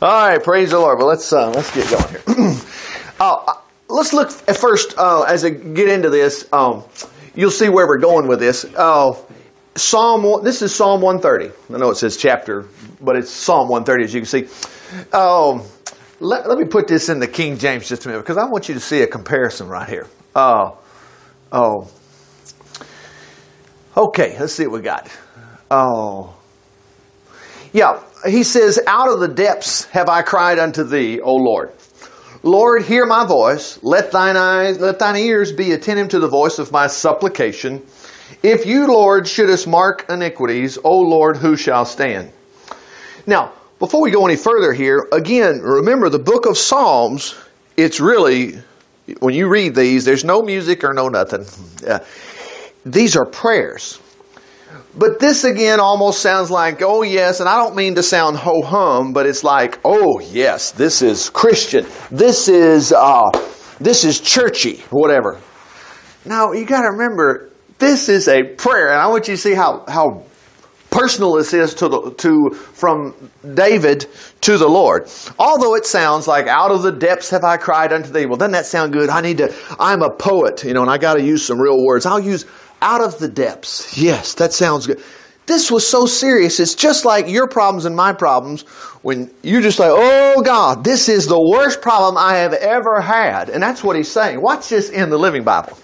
All right, praise the Lord. Well, let's uh, let's get going here. uh, let's look at first uh, as I get into this. Um, you'll see where we're going with this. Uh, Psalm. This is Psalm 130. I know it says chapter, but it's Psalm 130, as you can see. Um, let, let me put this in the King James just a minute because I want you to see a comparison right here. Uh, oh, okay. Let's see what we got. Oh, yeah. He says, "Out of the depths have I cried unto thee, O Lord." Lord, hear my voice. Let thine eyes, let thine ears be attentive to the voice of my supplication. If you, Lord, shouldest mark iniquities, O Lord, who shall stand? Now, before we go any further here, again, remember the book of Psalms, it's really, when you read these, there's no music or no nothing. Uh, these are prayers. But this again almost sounds like, oh yes, and I don't mean to sound ho hum, but it's like, oh yes, this is Christian. This is uh, this is churchy, whatever. Now you got to remember, this is a prayer, and I want you to see how how personal this is to the to from David to the Lord. Although it sounds like out of the depths have I cried unto thee. Well, doesn't that sound good? I need to. I'm a poet, you know, and I got to use some real words. I'll use out of the depths. Yes, that sounds good. This was so serious. It's just like your problems and my problems when you're just like, oh God, this is the worst problem I have ever had. And that's what he's saying. Watch this in the Living Bible.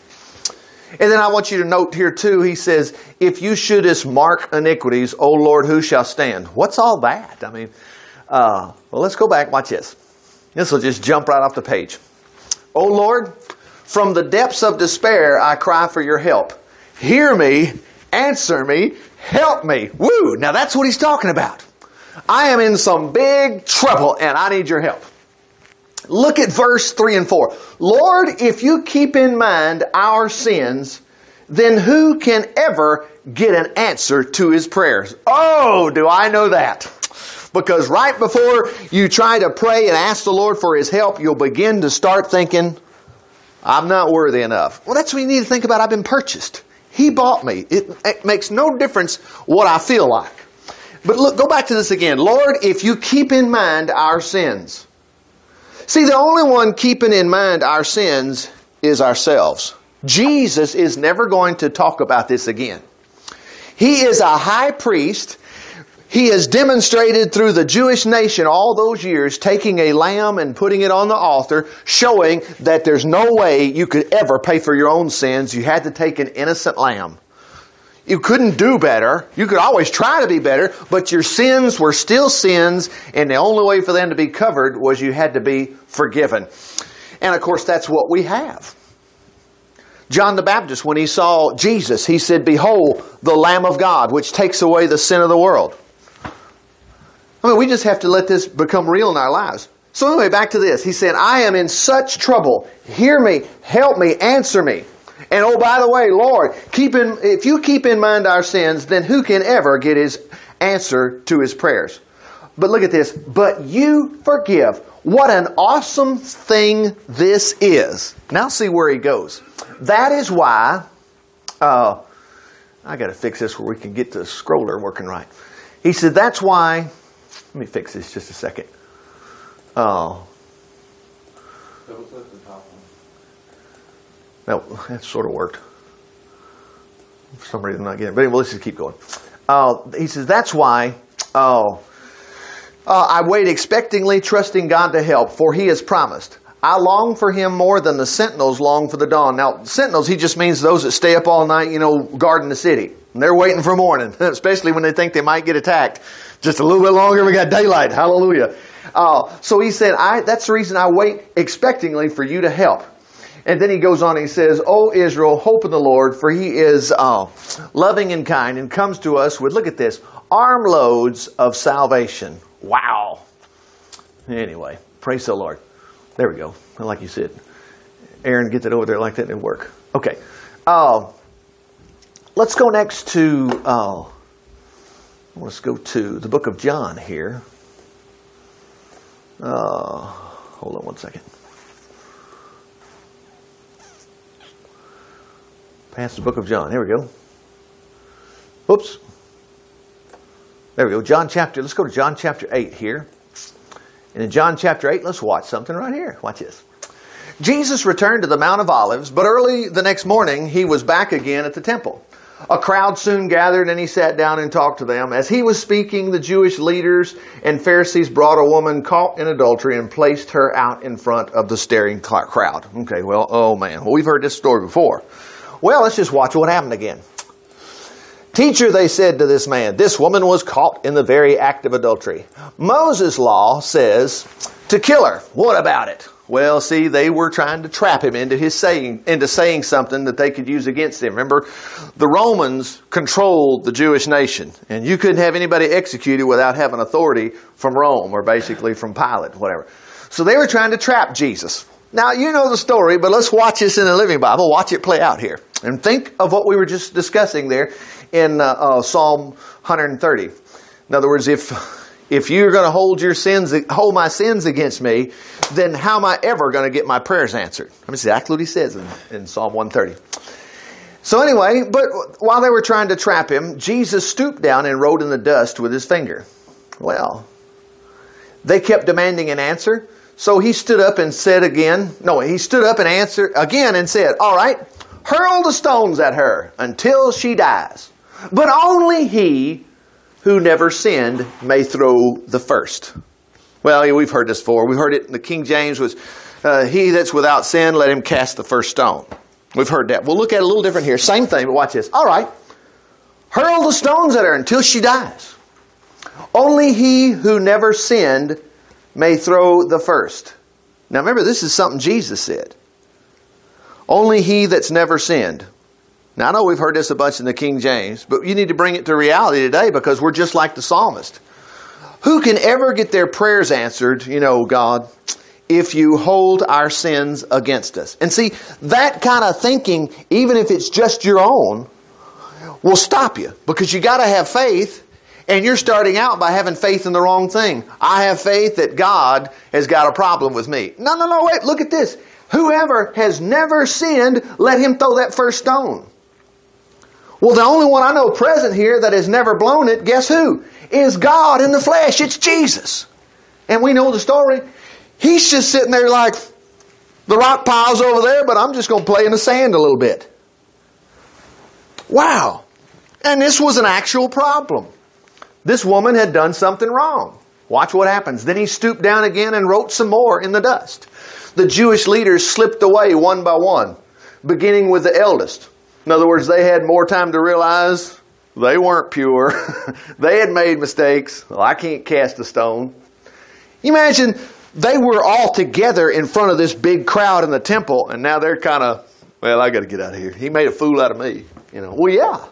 And then I want you to note here too, he says, if you shouldest mark iniquities, O Lord, who shall stand? What's all that? I mean, uh, well, let's go back. Watch this. This will just jump right off the page. O Lord, from the depths of despair, I cry for your help. Hear me, answer me, help me. Woo! Now that's what he's talking about. I am in some big trouble and I need your help. Look at verse 3 and 4. Lord, if you keep in mind our sins, then who can ever get an answer to his prayers? Oh, do I know that? Because right before you try to pray and ask the Lord for his help, you'll begin to start thinking, I'm not worthy enough. Well, that's what you need to think about. I've been purchased. He bought me. It, it makes no difference what I feel like. But look, go back to this again. Lord, if you keep in mind our sins. See, the only one keeping in mind our sins is ourselves. Jesus is never going to talk about this again. He is a high priest he has demonstrated through the Jewish nation all those years taking a lamb and putting it on the altar, showing that there's no way you could ever pay for your own sins. You had to take an innocent lamb. You couldn't do better. You could always try to be better, but your sins were still sins, and the only way for them to be covered was you had to be forgiven. And of course, that's what we have. John the Baptist, when he saw Jesus, he said, Behold, the Lamb of God, which takes away the sin of the world. I mean, we just have to let this become real in our lives. So anyway, back to this. He said, I am in such trouble. Hear me, help me, answer me. And oh, by the way, Lord, keep in, if you keep in mind our sins, then who can ever get his answer to his prayers? But look at this. But you forgive. What an awesome thing this is. Now see where he goes. That is why, uh, I got to fix this where we can get the scroller working right. He said, that's why let me fix this just a second. Oh. Double click the top one. No, that sort of worked. For some reason, I'm not getting it. But anyway, let's just keep going. Uh, he says, That's why oh, uh, I wait expectingly, trusting God to help, for he has promised. I long for him more than the sentinels long for the dawn. Now, sentinels, he just means those that stay up all night, you know, guarding the city. And they're waiting for morning, especially when they think they might get attacked. Just a little bit longer, we got daylight. Hallelujah. Uh, so he said, I, that's the reason I wait expectingly for you to help. And then he goes on and he says, O Israel, hope in the Lord, for he is uh, loving and kind and comes to us with, look at this, armloads of salvation. Wow. Anyway, praise the Lord. There we go. Like you said. Aaron, get that over there like that and work. Okay. Uh, let's go next to uh, Let's go to the book of John here. Uh, hold on one second. Past the book of John. Here we go. Oops. There we go. John chapter, let's go to John chapter 8 here. And in John chapter 8, let's watch something right here. Watch this. Jesus returned to the Mount of Olives, but early the next morning he was back again at the temple. A crowd soon gathered and he sat down and talked to them. As he was speaking, the Jewish leaders and Pharisees brought a woman caught in adultery and placed her out in front of the staring crowd. Okay, well, oh man. Well, we've heard this story before. Well, let's just watch what happened again. Teacher, they said to this man, this woman was caught in the very act of adultery. Moses' law says to kill her. What about it? Well, see, they were trying to trap him into his saying, into saying something that they could use against him. Remember, the Romans controlled the Jewish nation, and you couldn't have anybody executed without having authority from Rome, or basically from Pilate, whatever. So they were trying to trap Jesus. Now, you know the story, but let's watch this in the Living Bible. Watch it play out here. And think of what we were just discussing there in uh, uh, Psalm 130. In other words, if if you're going to hold your sins, hold my sins against me, then how am I ever going to get my prayers answered? That's exactly what he says in, in Psalm 130. So anyway, but while they were trying to trap him, Jesus stooped down and wrote in the dust with his finger. Well, they kept demanding an answer. So he stood up and said again, no, he stood up and answered again and said, all right, hurl the stones at her until she dies. But only he who never sinned may throw the first. Well, we've heard this before. We heard it in the King James was, uh, he that's without sin, let him cast the first stone. We've heard that. We'll look at it a little different here. Same thing, but watch this. All right. Hurl the stones at her until she dies. Only he who never sinned may throw the first. Now remember, this is something Jesus said. Only he that's never sinned. Now I know we've heard this a bunch in the King James, but you need to bring it to reality today because we're just like the psalmist. Who can ever get their prayers answered, you know, God, if you hold our sins against us? And see, that kind of thinking, even if it's just your own, will stop you because you got to have faith and you're starting out by having faith in the wrong thing. I have faith that God has got a problem with me. No, no, no, wait, look at this. Whoever has never sinned, let him throw that first stone. Well, the only one I know present here that has never blown it, guess who? Is God in the flesh. It's Jesus. And we know the story. He's just sitting there like, the rock pile's over there, but I'm just going to play in the sand a little bit. Wow. And this was an actual problem. This woman had done something wrong. Watch what happens. Then he stooped down again and wrote some more in the dust. The Jewish leaders slipped away one by one, beginning with the eldest. In other words, they had more time to realize they weren't pure. they had made mistakes. Well, I can't cast a stone. Imagine they were all together in front of this big crowd in the temple, and now they're kind of, well, I got to get out of here. He made a fool out of me. You know, well, yeah,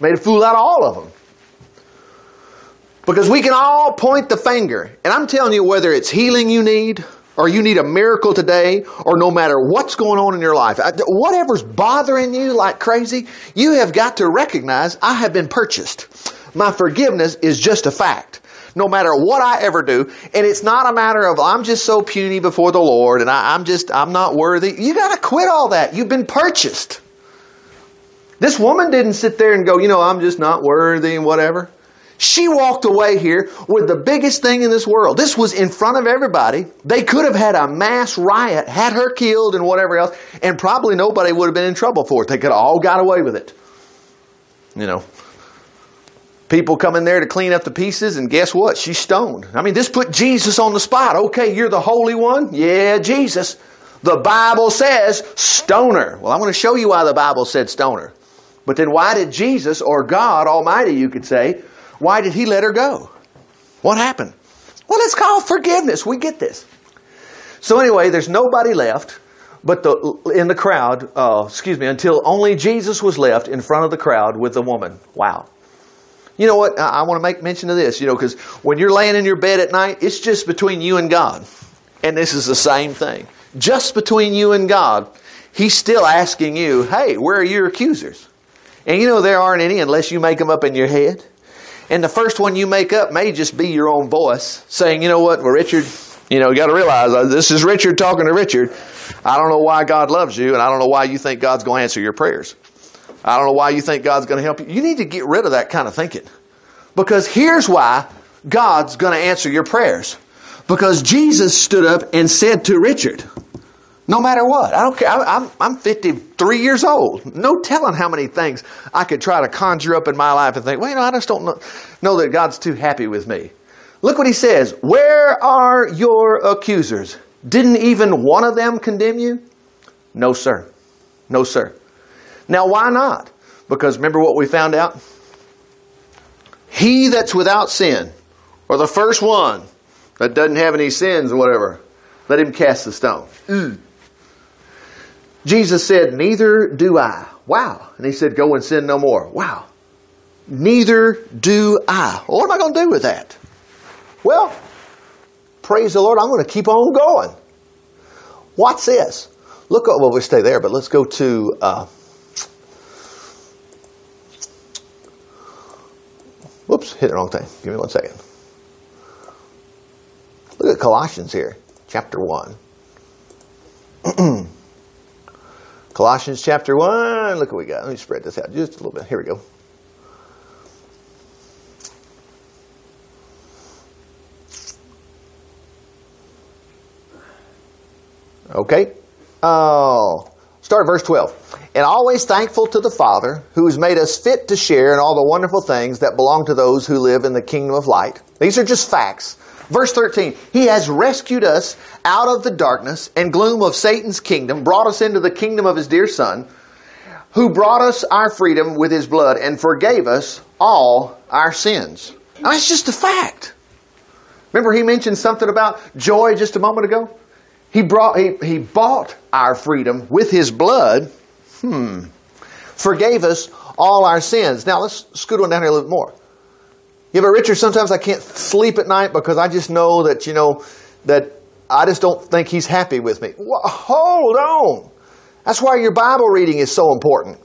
made a fool out of all of them. Because we can all point the finger. And I'm telling you, whether it's healing you need, or you need a miracle today, or no matter what's going on in your life, uh, whatever's bothering you like crazy, you have got to recognize I have been purchased. My forgiveness is just a fact. No matter what I ever do, and it's not a matter of I'm just so puny before the Lord and I, I'm just, I'm not worthy. You got to quit all that. You've been purchased. This woman didn't sit there and go, you know, I'm just not worthy and whatever. She walked away here with the biggest thing in this world. This was in front of everybody. They could have had a mass riot, had her killed and whatever else, and probably nobody would have been in trouble for it. They could have all got away with it. You know. People come in there to clean up the pieces, and guess what? She's stoned. I mean, this put Jesus on the spot. Okay, you're the Holy One? Yeah, Jesus. The Bible says stoner. Well, I'm going to show you why the Bible said stoner. But then why did Jesus, or God Almighty, you could say, why did he let her go? What happened? Well, it's called forgiveness. We get this. So anyway, there's nobody left but the, in the crowd, uh, excuse me, until only Jesus was left in front of the crowd with the woman. Wow. You know what? I, I want to make mention of this, you know, because when you're laying in your bed at night, it's just between you and God. And this is the same thing. Just between you and God, He's still asking you, hey, where are your accusers? And you know, there aren't any unless you make them up in your head. And the first one you make up may just be your own voice saying, you know what, well, Richard, you know, you got to realize uh, this is Richard talking to Richard. I don't know why God loves you, and I don't know why you think God's going to answer your prayers. I don't know why you think God's going to help you. You need to get rid of that kind of thinking. Because here's why God's going to answer your prayers. Because Jesus stood up and said to Richard, no matter what, I don't care. I'm, I'm 53 years old. No telling how many things I could try to conjure up in my life and think, well, you know, I just don't know, know that God's too happy with me. Look what he says. Where are your accusers? Didn't even one of them condemn you? No, sir. No, sir. Now, why not? Because remember what we found out? He that's without sin, or the first one that doesn't have any sins or whatever, let him cast the stone. Mm. Jesus said, Neither do I. Wow. And he said, Go and sin no more. Wow. Neither do I. Well, what am I going to do with that? Well, praise the Lord, I'm going to keep on going. What's this? Look, well, we'll stay there, but let's go to. Uh, whoops, hit the wrong thing. Give me one second. Look at Colossians here, chapter 1. Colossians chapter 1. Look what we got. Let me spread this out just a little bit. Here we go. Okay. Oh, start verse 12. And always thankful to the Father who has made us fit to share in all the wonderful things that belong to those who live in the kingdom of light. These are just facts. Verse 13, He has rescued us out of the darkness and gloom of Satan's kingdom, brought us into the kingdom of His dear Son, who brought us our freedom with His blood and forgave us all our sins. Now, that's just a fact. Remember, He mentioned something about joy just a moment ago? He brought he, he bought our freedom with his blood. Hmm. Forgave us all our sins. Now let's scoot on down here a little bit more. Yeah, but Richard, sometimes I can't sleep at night because I just know that, you know, that I just don't think he's happy with me. Well, hold on. That's why your Bible reading is so important.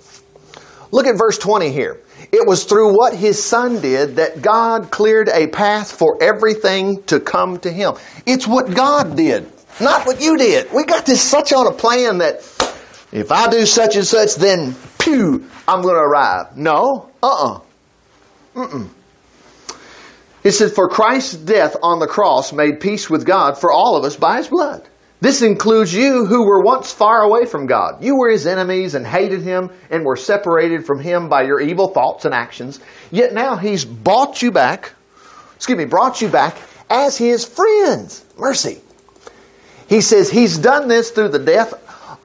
Look at verse 20 here. It was through what his son did that God cleared a path for everything to come to him. It's what God did. Not what you did. We got this such on a plan that if I do such and such, then pew, I'm going to arrive. No, uh-uh. Mm-mm. It says, For Christ's death on the cross made peace with God for all of us by his blood. This includes you who were once far away from God. You were his enemies and hated him and were separated from him by your evil thoughts and actions. Yet now he's bought you back, excuse me, brought you back as his friends. Mercy. He says he's done this through the death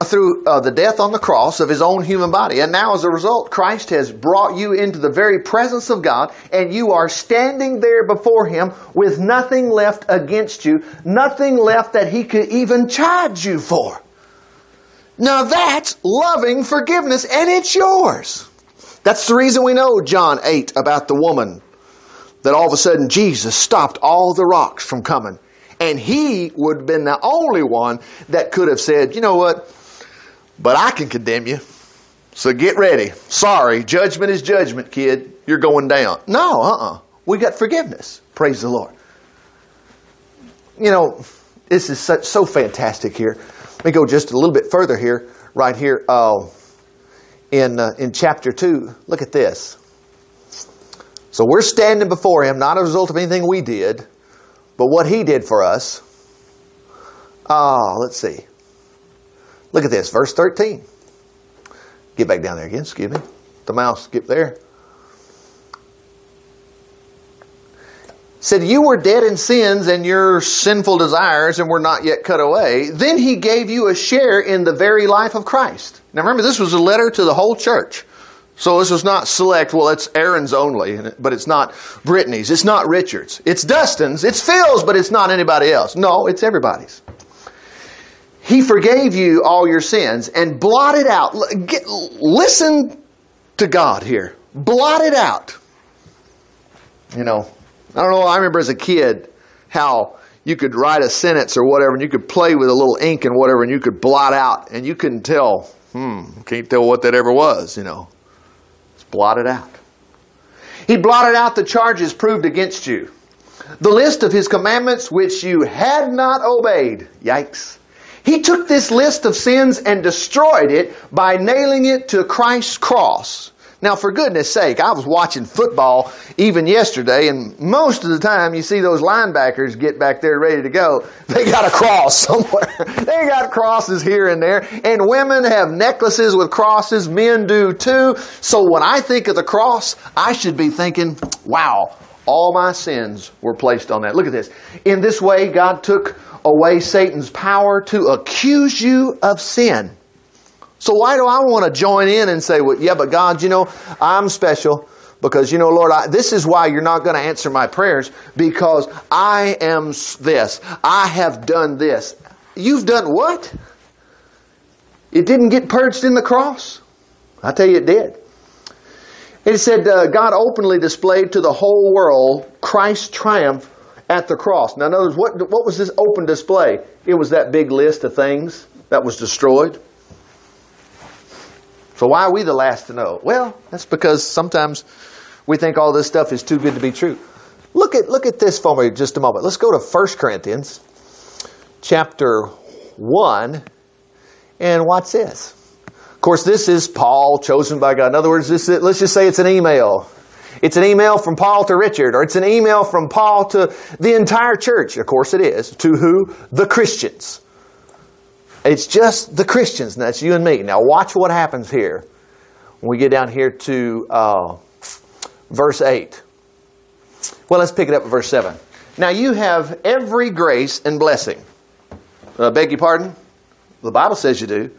through uh, the death on the cross of his own human body. And now, as a result, Christ has brought you into the very presence of God, and you are standing there before him with nothing left against you, nothing left that he could even charge you for. Now, that's loving forgiveness, and it's yours. That's the reason we know John 8 about the woman that all of a sudden Jesus stopped all the rocks from coming and he would have been the only one that could have said, you know what, but I can condemn you. So get ready. Sorry, judgment is judgment, kid. You're going down. No, uh uh-uh. uh We got forgiveness. Praise the Lord. You know, this is such, so fantastic here. Let me go just a little bit further here, right here uh, in, uh, in chapter 2. Look at this. So we're standing before him, not a result of anything we did, but what he did for us, ah, oh, let's see. Look at this, verse 13. Get back down there again, excuse me. The mouse, skip there. said, You were dead in sins and your sinful desires and were not yet cut away. Then he gave you a share in the very life of Christ. Now remember, this was a letter to the whole church. So this was not select, well, it's Aaron's only, but it's not Brittany's, it's not Richard's, it's Dustin's, it's Phil's, but it's not anybody else. No, it's everybody's. He forgave you all your sins and blotted out. Get, listen to God here. Blotted out. You know, I don't know, I remember as a kid how you could write a sentence or whatever and you could play with a little ink and whatever and you could blot out and you couldn't tell, hmm, can't tell what that ever was, you know it's blotted out. He blotted out the charges proved against you. The list of his commandments which you had not obeyed. Yikes. He took this list of sins and destroyed it by nailing it to Christ's cross. Now, for goodness sake, I was watching football even yesterday, and most of the time you see those linebackers get back there ready to go. They got a cross somewhere. they got crosses here and there. And women have necklaces with crosses. Men do too. So when I think of the cross, I should be thinking, wow, all my sins were placed on that. Look at this. In this way, God took away Satan's power to accuse you of sin. So why do I want to join in and say, well, yeah, but God, you know, I'm special because, you know, Lord, I, this is why you're not going to answer my prayers because I am this. I have done this. You've done what? It didn't get purged in the cross. I tell you, it did. It said uh, God openly displayed to the whole world Christ's triumph at the cross. Now, notice what, what was this open display? It was that big list of things that was destroyed. So why are we the last to know? Well, that's because sometimes we think all this stuff is too good to be true. Look at look at this for me just a moment. Let's go to 1 Corinthians chapter 1 and watch this. Of course, this is Paul chosen by God. In other words, this is, let's just say it's an email. It's an email from Paul to Richard, or it's an email from Paul to the entire church. Of course it is. To who? The Christians. It's just the Christians, and that's you and me. Now, watch what happens here when we get down here to uh, verse 8. Well, let's pick it up at verse 7. Now, you have every grace and blessing. Uh, beg your pardon? The Bible says you do.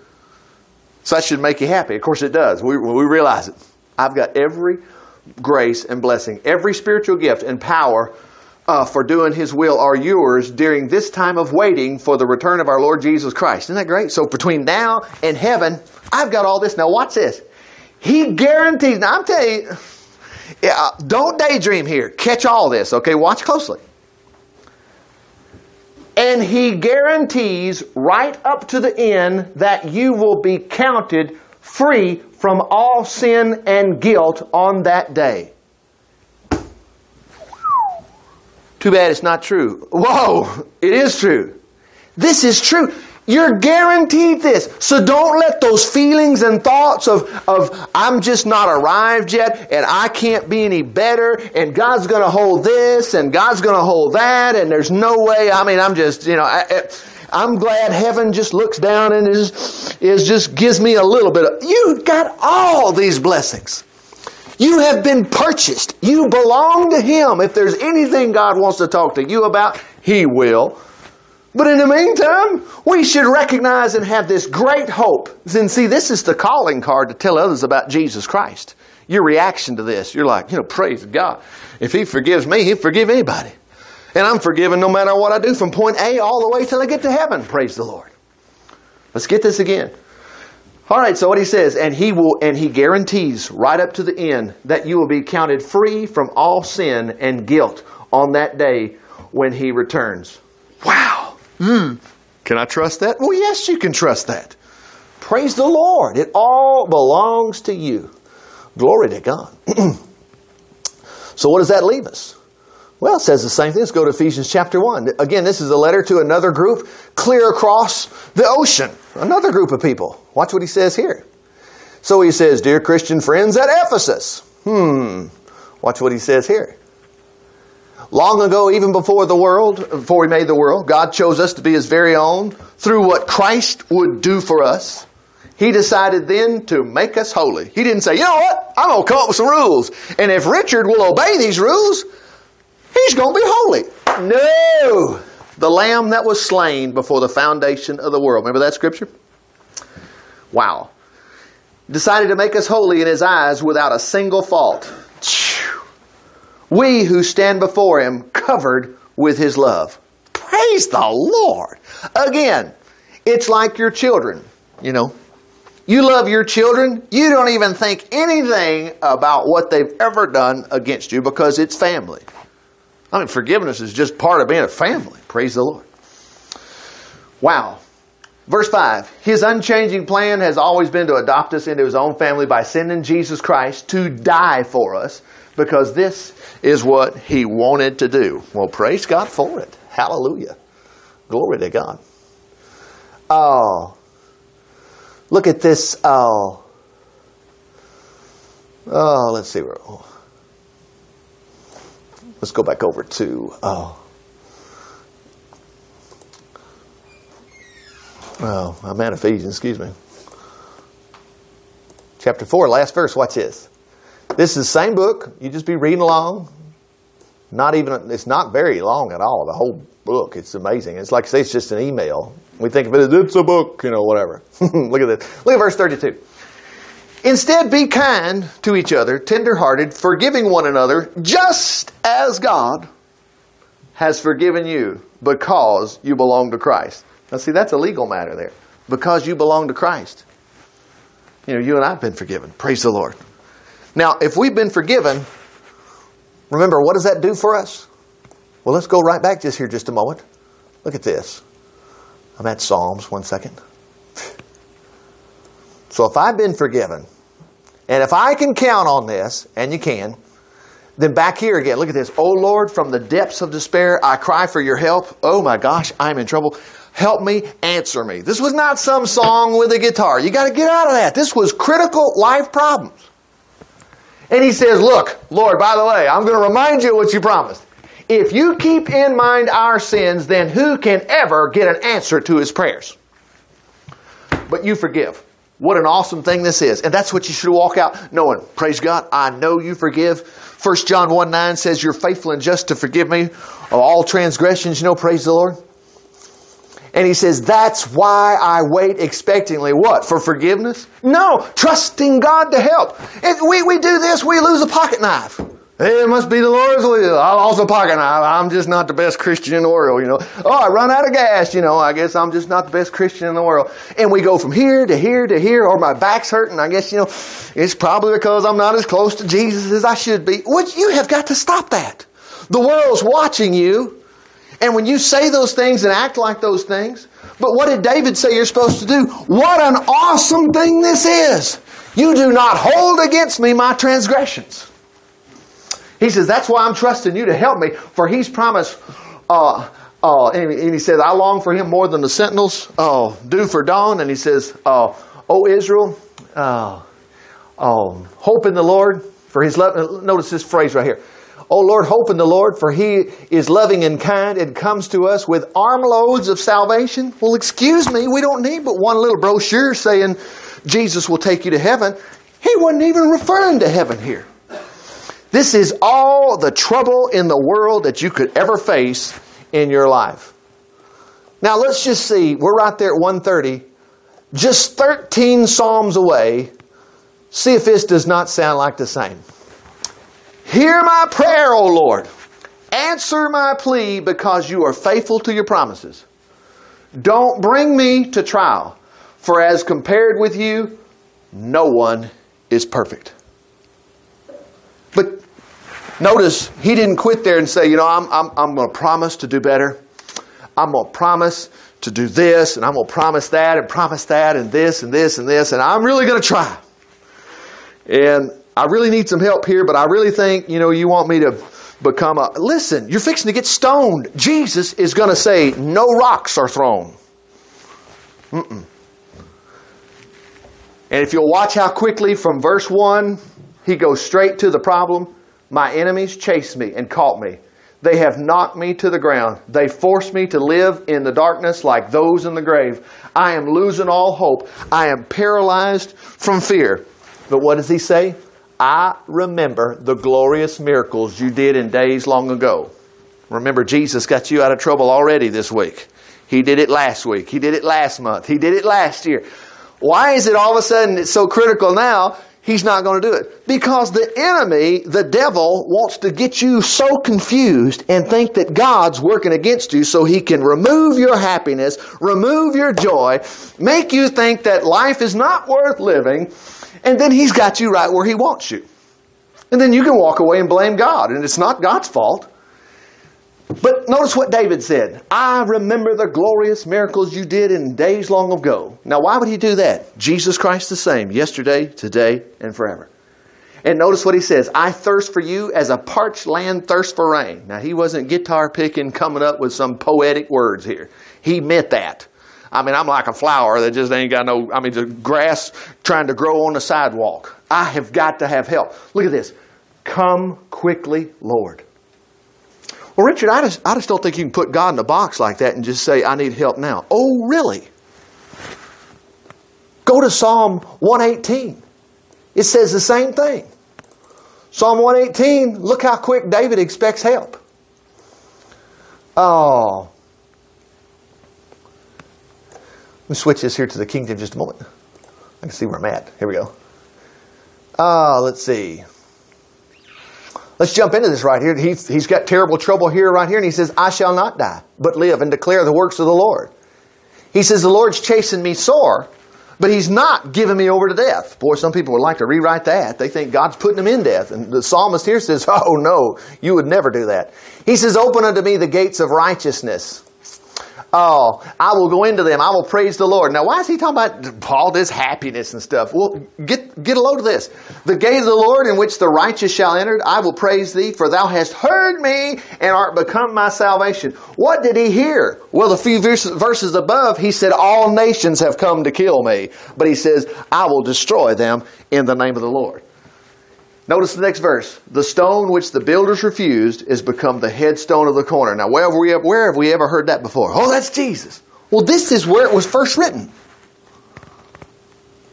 So that should make you happy. Of course, it does. We, we realize it. I've got every grace and blessing, every spiritual gift and power uh, for doing His will are yours during this time of waiting for the return of our Lord Jesus Christ. Isn't that great? So between now and heaven, I've got all this. Now watch this. He guarantees. Now I'm telling you, yeah, don't daydream here. Catch all this. Okay, watch closely. And He guarantees right up to the end that you will be counted free from all sin and guilt on that day. Too bad it's not true. Whoa, it is true. This is true. You're guaranteed this. So don't let those feelings and thoughts of, of I'm just not arrived yet and I can't be any better and God's going to hold this and God's going to hold that and there's no way. I mean, I'm just, you know, I, I'm glad heaven just looks down and is, is just gives me a little bit of, you got all these blessings. You have been purchased. You belong to Him. If there's anything God wants to talk to you about, He will. But in the meantime, we should recognize and have this great hope. And see, this is the calling card to tell others about Jesus Christ. Your reaction to this, you're like, you know, praise God. If He forgives me, He'll forgive anybody. And I'm forgiven no matter what I do from point A all the way till I get to heaven. Praise the Lord. Let's get this again. All right, so what he says, and he will, and he guarantees right up to the end that you will be counted free from all sin and guilt on that day when he returns. Wow. Mm. Can I trust that? Well, yes, you can trust that. Praise the Lord. It all belongs to you. Glory to God. so, what does that leave us? Well, it says the same thing. Let's go to Ephesians chapter 1. Again, this is a letter to another group clear across the ocean. Another group of people. Watch what he says here. So he says, Dear Christian friends at Ephesus. Hmm. Watch what he says here. Long ago, even before the world, before we made the world, God chose us to be his very own through what Christ would do for us. He decided then to make us holy. He didn't say, you know what? I'm going to come up with some rules. And if Richard will obey these rules, He's going to be holy. No! The lamb that was slain before the foundation of the world. Remember that scripture? Wow. Decided to make us holy in his eyes without a single fault. We who stand before him covered with his love. Praise the Lord. Again, it's like your children, you know. You love your children, you don't even think anything about what they've ever done against you because it's family. I mean, forgiveness is just part of being a family. Praise the Lord. Wow. Verse 5 His unchanging plan has always been to adopt us into His own family by sending Jesus Christ to die for us because this is what He wanted to do. Well, praise God for it. Hallelujah. Glory to God. Oh, look at this. Oh, Oh, let's see. Let's go back over to. Oh. I'm at Ephesians, excuse me. Chapter 4, last verse, watch this. This is the same book. You just be reading along. Not even, it's not very long at all, the whole book. It's amazing. It's like say, it's just an email. We think of it as it's a book, you know, whatever. Look at this. Look at verse 32. Instead, be kind to each other, tenderhearted, forgiving one another, just as God has forgiven you because you belong to Christ. Now, see, that's a legal matter there. Because you belong to Christ. You know, you and I have been forgiven. Praise the Lord. Now, if we've been forgiven, remember, what does that do for us? Well, let's go right back just here just a moment. Look at this. I'm at Psalms, one second. So if I've been forgiven, and if I can count on this, and you can, then back here again, look at this. Oh Lord, from the depths of despair, I cry for your help. Oh my gosh, I'm in trouble. Help me, answer me. This was not some song with a guitar. You got to get out of that. This was critical life problems. And he says, Look, Lord, by the way, I'm going to remind you what you promised. If you keep in mind our sins, then who can ever get an answer to his prayers? But you forgive. What an awesome thing this is. And that's what you should walk out knowing. Praise God, I know you forgive. 1 John 1 9 says, You're faithful and just to forgive me of all transgressions. You know, praise the Lord. And he says, That's why I wait expectingly. What? For forgiveness? No, trusting God to help. If we, we do this, we lose a pocket knife. It must be the Lord's will. I lost a pocket knife. I'm just not the best Christian in the world, you know. Oh, I run out of gas, you know. I guess I'm just not the best Christian in the world. And we go from here to here to here, or my back's hurting. I guess, you know, it's probably because I'm not as close to Jesus as I should be. Which you have got to stop that. The world's watching you. And when you say those things and act like those things, but what did David say you're supposed to do? What an awesome thing this is! You do not hold against me my transgressions. He says, That's why I'm trusting you to help me, for he's promised. Uh, uh, and, he says, I long for him more than the sentinels uh, do for dawn. And he says, uh, O Israel, um, hope in the Lord, for his love. Notice this phrase right here. O Lord, hope in the Lord, for he is loving and kind and comes to us with armloads of salvation. Well, excuse me, we don't need but one little brochure saying Jesus will take you to heaven. He wasn't even referring to heaven here. This is all the trouble in the world that you could ever face in your life. Now let's just see, we're right there at 130, just 13 Psalms away. See if this does not sound like the same. Hear my prayer, O Lord. Answer my plea because you are faithful to your promises. Don't bring me to trial, for as compared with you, no one is perfect. But notice he didn't quit there and say, you know, I'm, I'm, I'm going to promise to do better. I'm going to promise to do this, and I'm going to promise that, and promise that, and this, and this, and this, and I'm really going to try. And I really need some help here, but I really think, you know, you want me to become a. Listen, you're fixing to get stoned. Jesus is going to say, no rocks are thrown. Mm-mm. And if you'll watch how quickly from verse 1 he goes straight to the problem. My enemies chased me and caught me. They have knocked me to the ground. They forced me to live in the darkness like those in the grave. I am losing all hope. I am paralyzed from fear. But what does he say? I remember the glorious miracles you did in days long ago. Remember, Jesus got you out of trouble already this week. He did it last week. He did it last month. He did it last year. Why is it all of a sudden it's so critical now? He's not going to do it. Because the enemy, the devil, wants to get you so confused and think that God's working against you so he can remove your happiness, remove your joy, make you think that life is not worth living, and then he's got you right where he wants you. And then you can walk away and blame God, and it's not God's fault. But notice what David said. I remember the glorious miracles you did in days long ago. Now, why would he do that? Jesus Christ the same, yesterday, today, and forever. And notice what he says I thirst for you as a parched land thirsts for rain. Now, he wasn't guitar picking, coming up with some poetic words here. He meant that. I mean, I'm like a flower that just ain't got no, I mean, the grass trying to grow on the sidewalk. I have got to have help. Look at this. Come quickly, Lord. Well, Richard, I just, I just don't think you can put God in a box like that and just say, I need help now. Oh, really? Go to Psalm 118. It says the same thing. Psalm 118, look how quick David expects help. Oh. Let me switch this here to the King James just a moment. I can see where I'm at. Here we go. Ah, uh, let's see. Let's jump into this right here. He's, he's got terrible trouble here, right here, and he says, I shall not die, but live and declare the works of the Lord. He says, The Lord's chasing me sore, but he's not giving me over to death. Boy, some people would like to rewrite that. They think God's putting them in death. And the psalmist here says, Oh no, you would never do that. He says, Open unto me the gates of righteousness. Oh, I will go into them. I will praise the Lord. Now, why is he talking about all this happiness and stuff? Well, get, get a load of this. The gate of the Lord in which the righteous shall enter, I will praise thee, for thou hast heard me and art become my salvation. What did he hear? Well, the few verses above, he said, all nations have come to kill me. But he says, I will destroy them in the name of the Lord. Notice the next verse. The stone which the builders refused is become the headstone of the corner. Now, where have we, where have we ever heard that before? Oh, that's Jesus. Well, this is where it was first written.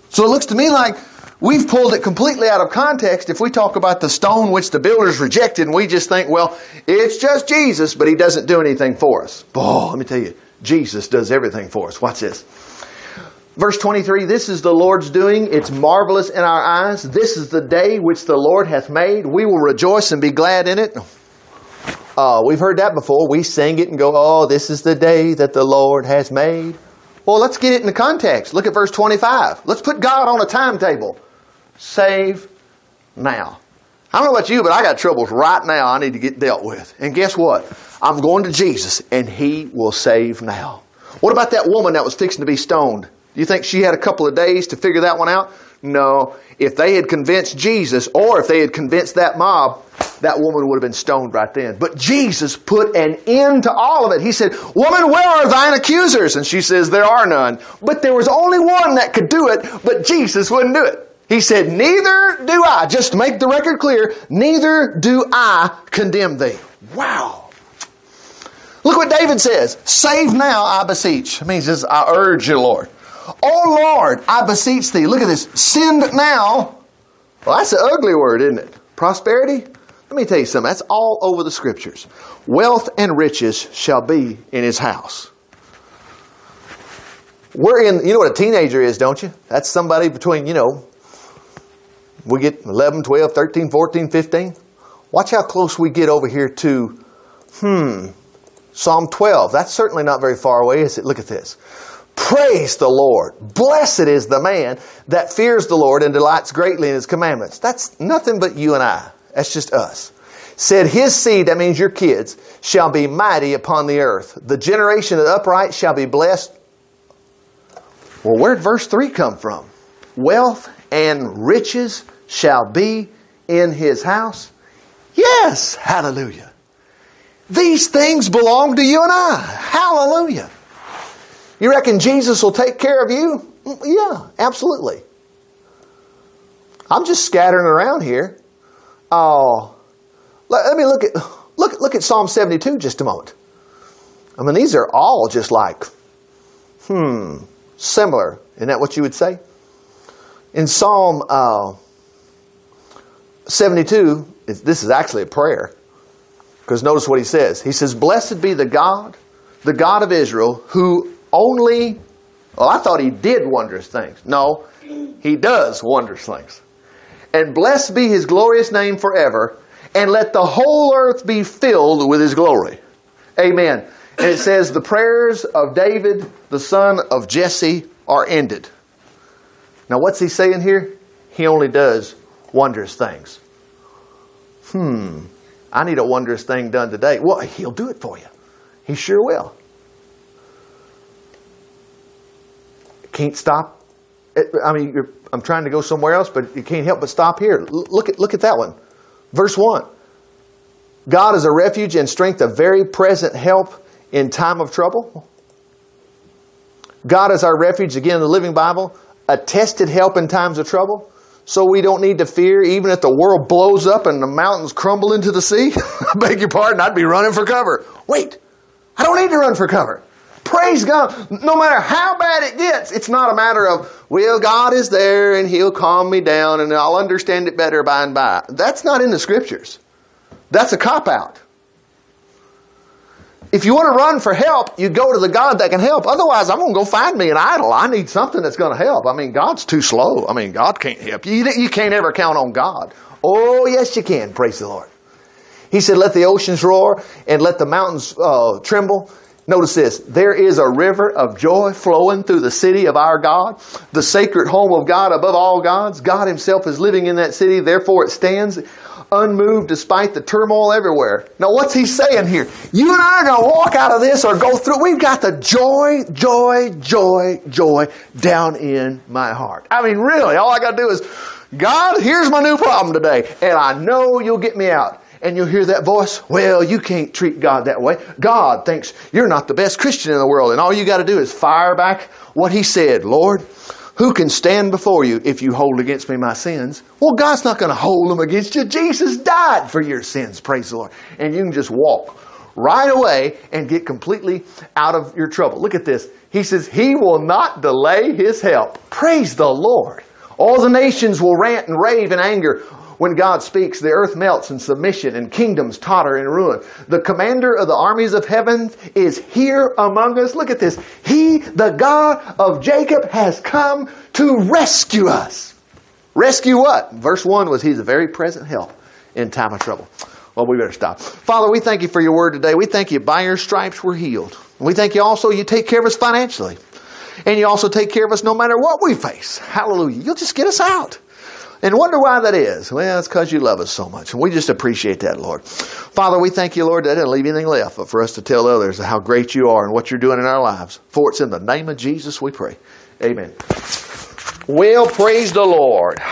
So it looks to me like we've pulled it completely out of context if we talk about the stone which the builders rejected and we just think, well, it's just Jesus, but he doesn't do anything for us. Oh, let me tell you, Jesus does everything for us. Watch this. Verse 23, this is the Lord's doing. It's marvelous in our eyes. This is the day which the Lord hath made. We will rejoice and be glad in it. Uh, we've heard that before. We sing it and go, oh, this is the day that the Lord has made. Well, let's get it in the context. Look at verse 25. Let's put God on a timetable. Save now. I don't know about you, but I got troubles right now I need to get dealt with. And guess what? I'm going to Jesus and He will save now. What about that woman that was fixing to be stoned? Do you think she had a couple of days to figure that one out? No. If they had convinced Jesus or if they had convinced that mob, that woman would have been stoned right then. But Jesus put an end to all of it. He said, Woman, where are thine accusers? And she says, There are none. But there was only one that could do it, but Jesus wouldn't do it. He said, Neither do I, just make the record clear, neither do I condemn thee. Wow. Look what David says. Save now, I beseech. It means I urge you, Lord. Oh Lord, I beseech thee. Look at this. Send now. Well, that's an ugly word, isn't it? Prosperity? Let me tell you something. That's all over the scriptures. Wealth and riches shall be in his house. We're in, you know what a teenager is, don't you? That's somebody between, you know, we get 11, 12, 13, 14, 15. Watch how close we get over here to, hmm, Psalm 12. That's certainly not very far away, is it? Look at this. Praise the Lord. Blessed is the man that fears the Lord and delights greatly in his commandments. That's nothing but you and I. That's just us. Said his seed, that means your kids, shall be mighty upon the earth. The generation of the upright shall be blessed. Well, where'd verse 3 come from? Wealth and riches shall be in his house. Yes, hallelujah. These things belong to you and I. Hallelujah. You reckon Jesus will take care of you? Yeah, absolutely. I'm just scattering around here. Oh, let, me look at look look at Psalm 72 just a moment. I mean, these are all just like, hmm, similar. Isn't that what you would say? In Psalm uh, 72, this is actually a prayer. Because notice what he says. He says, Blessed be the God, the God of Israel, who only, well, I thought he did wondrous things. No, he does wondrous things. And blessed be his glorious name forever, and let the whole earth be filled with his glory. Amen. And it says, The prayers of David, the son of Jesse, are ended. Now, what's he saying here? He only does wondrous things. Hmm, I need a wondrous thing done today. Well, he'll do it for you. He sure will. Can't stop. I mean, I'm trying to go somewhere else, but you can't help but stop here. Look at, look at that one. Verse 1. God is a refuge and strength, a very present help in time of trouble. God is our refuge, again, the Living Bible, a tested help in times of trouble. So we don't need to fear even if the world blows up and the mountains crumble into the sea. I beg your pardon, I'd be running for cover. Wait, I don't need to run for cover. Praise God. No matter how bad it gets, it's not a matter of, well, God is there and He'll calm me down and I'll understand it better by and by. That's not in the scriptures. That's a cop out. If you want to run for help, you go to the God that can help. Otherwise, I'm going to go find me an idol. I need something that's going to help. I mean, God's too slow. I mean, God can't help you. You can't ever count on God. Oh, yes, you can. Praise the Lord. He said, Let the oceans roar and let the mountains uh, tremble. Notice this there is a river of joy flowing through the city of our God, the sacred home of God above all gods. God Himself is living in that city, therefore it stands unmoved despite the turmoil everywhere. Now, what's he saying here? You and I are going to walk out of this or go through. We've got the joy, joy, joy, joy down in my heart. I mean, really, all I got to do is, God, here's my new problem today, and I know you'll get me out. And you'll hear that voice, well, you can't treat God that way. God thinks you're not the best Christian in the world, and all you got to do is fire back what He said. Lord, who can stand before you if you hold against me my sins? Well, God's not going to hold them against you. Jesus died for your sins, praise the Lord. And you can just walk right away and get completely out of your trouble. Look at this. He says, He will not delay His help. Praise the Lord. All the nations will rant and rave in anger when God speaks, the earth melts in submission and kingdoms totter in ruin. The commander of the armies of heaven is here among us. Look at this. He, the God of Jacob, has come to rescue us. Rescue what? Verse 1 was He's a very present help in time of trouble. Well, we better stop. Father, we thank you for your word today. We thank you by your stripes we're healed. We thank you also you take care of us financially. And you also take care of us no matter what we face. Hallelujah. You'll just get us out. And wonder why that is. Well, it's because you love us so much. And we just appreciate that, Lord. Father, we thank you, Lord, that didn't leave anything left but for us to tell others how great you are and what you're doing in our lives. For it's in the name of Jesus we pray. Amen. Well, praise the Lord.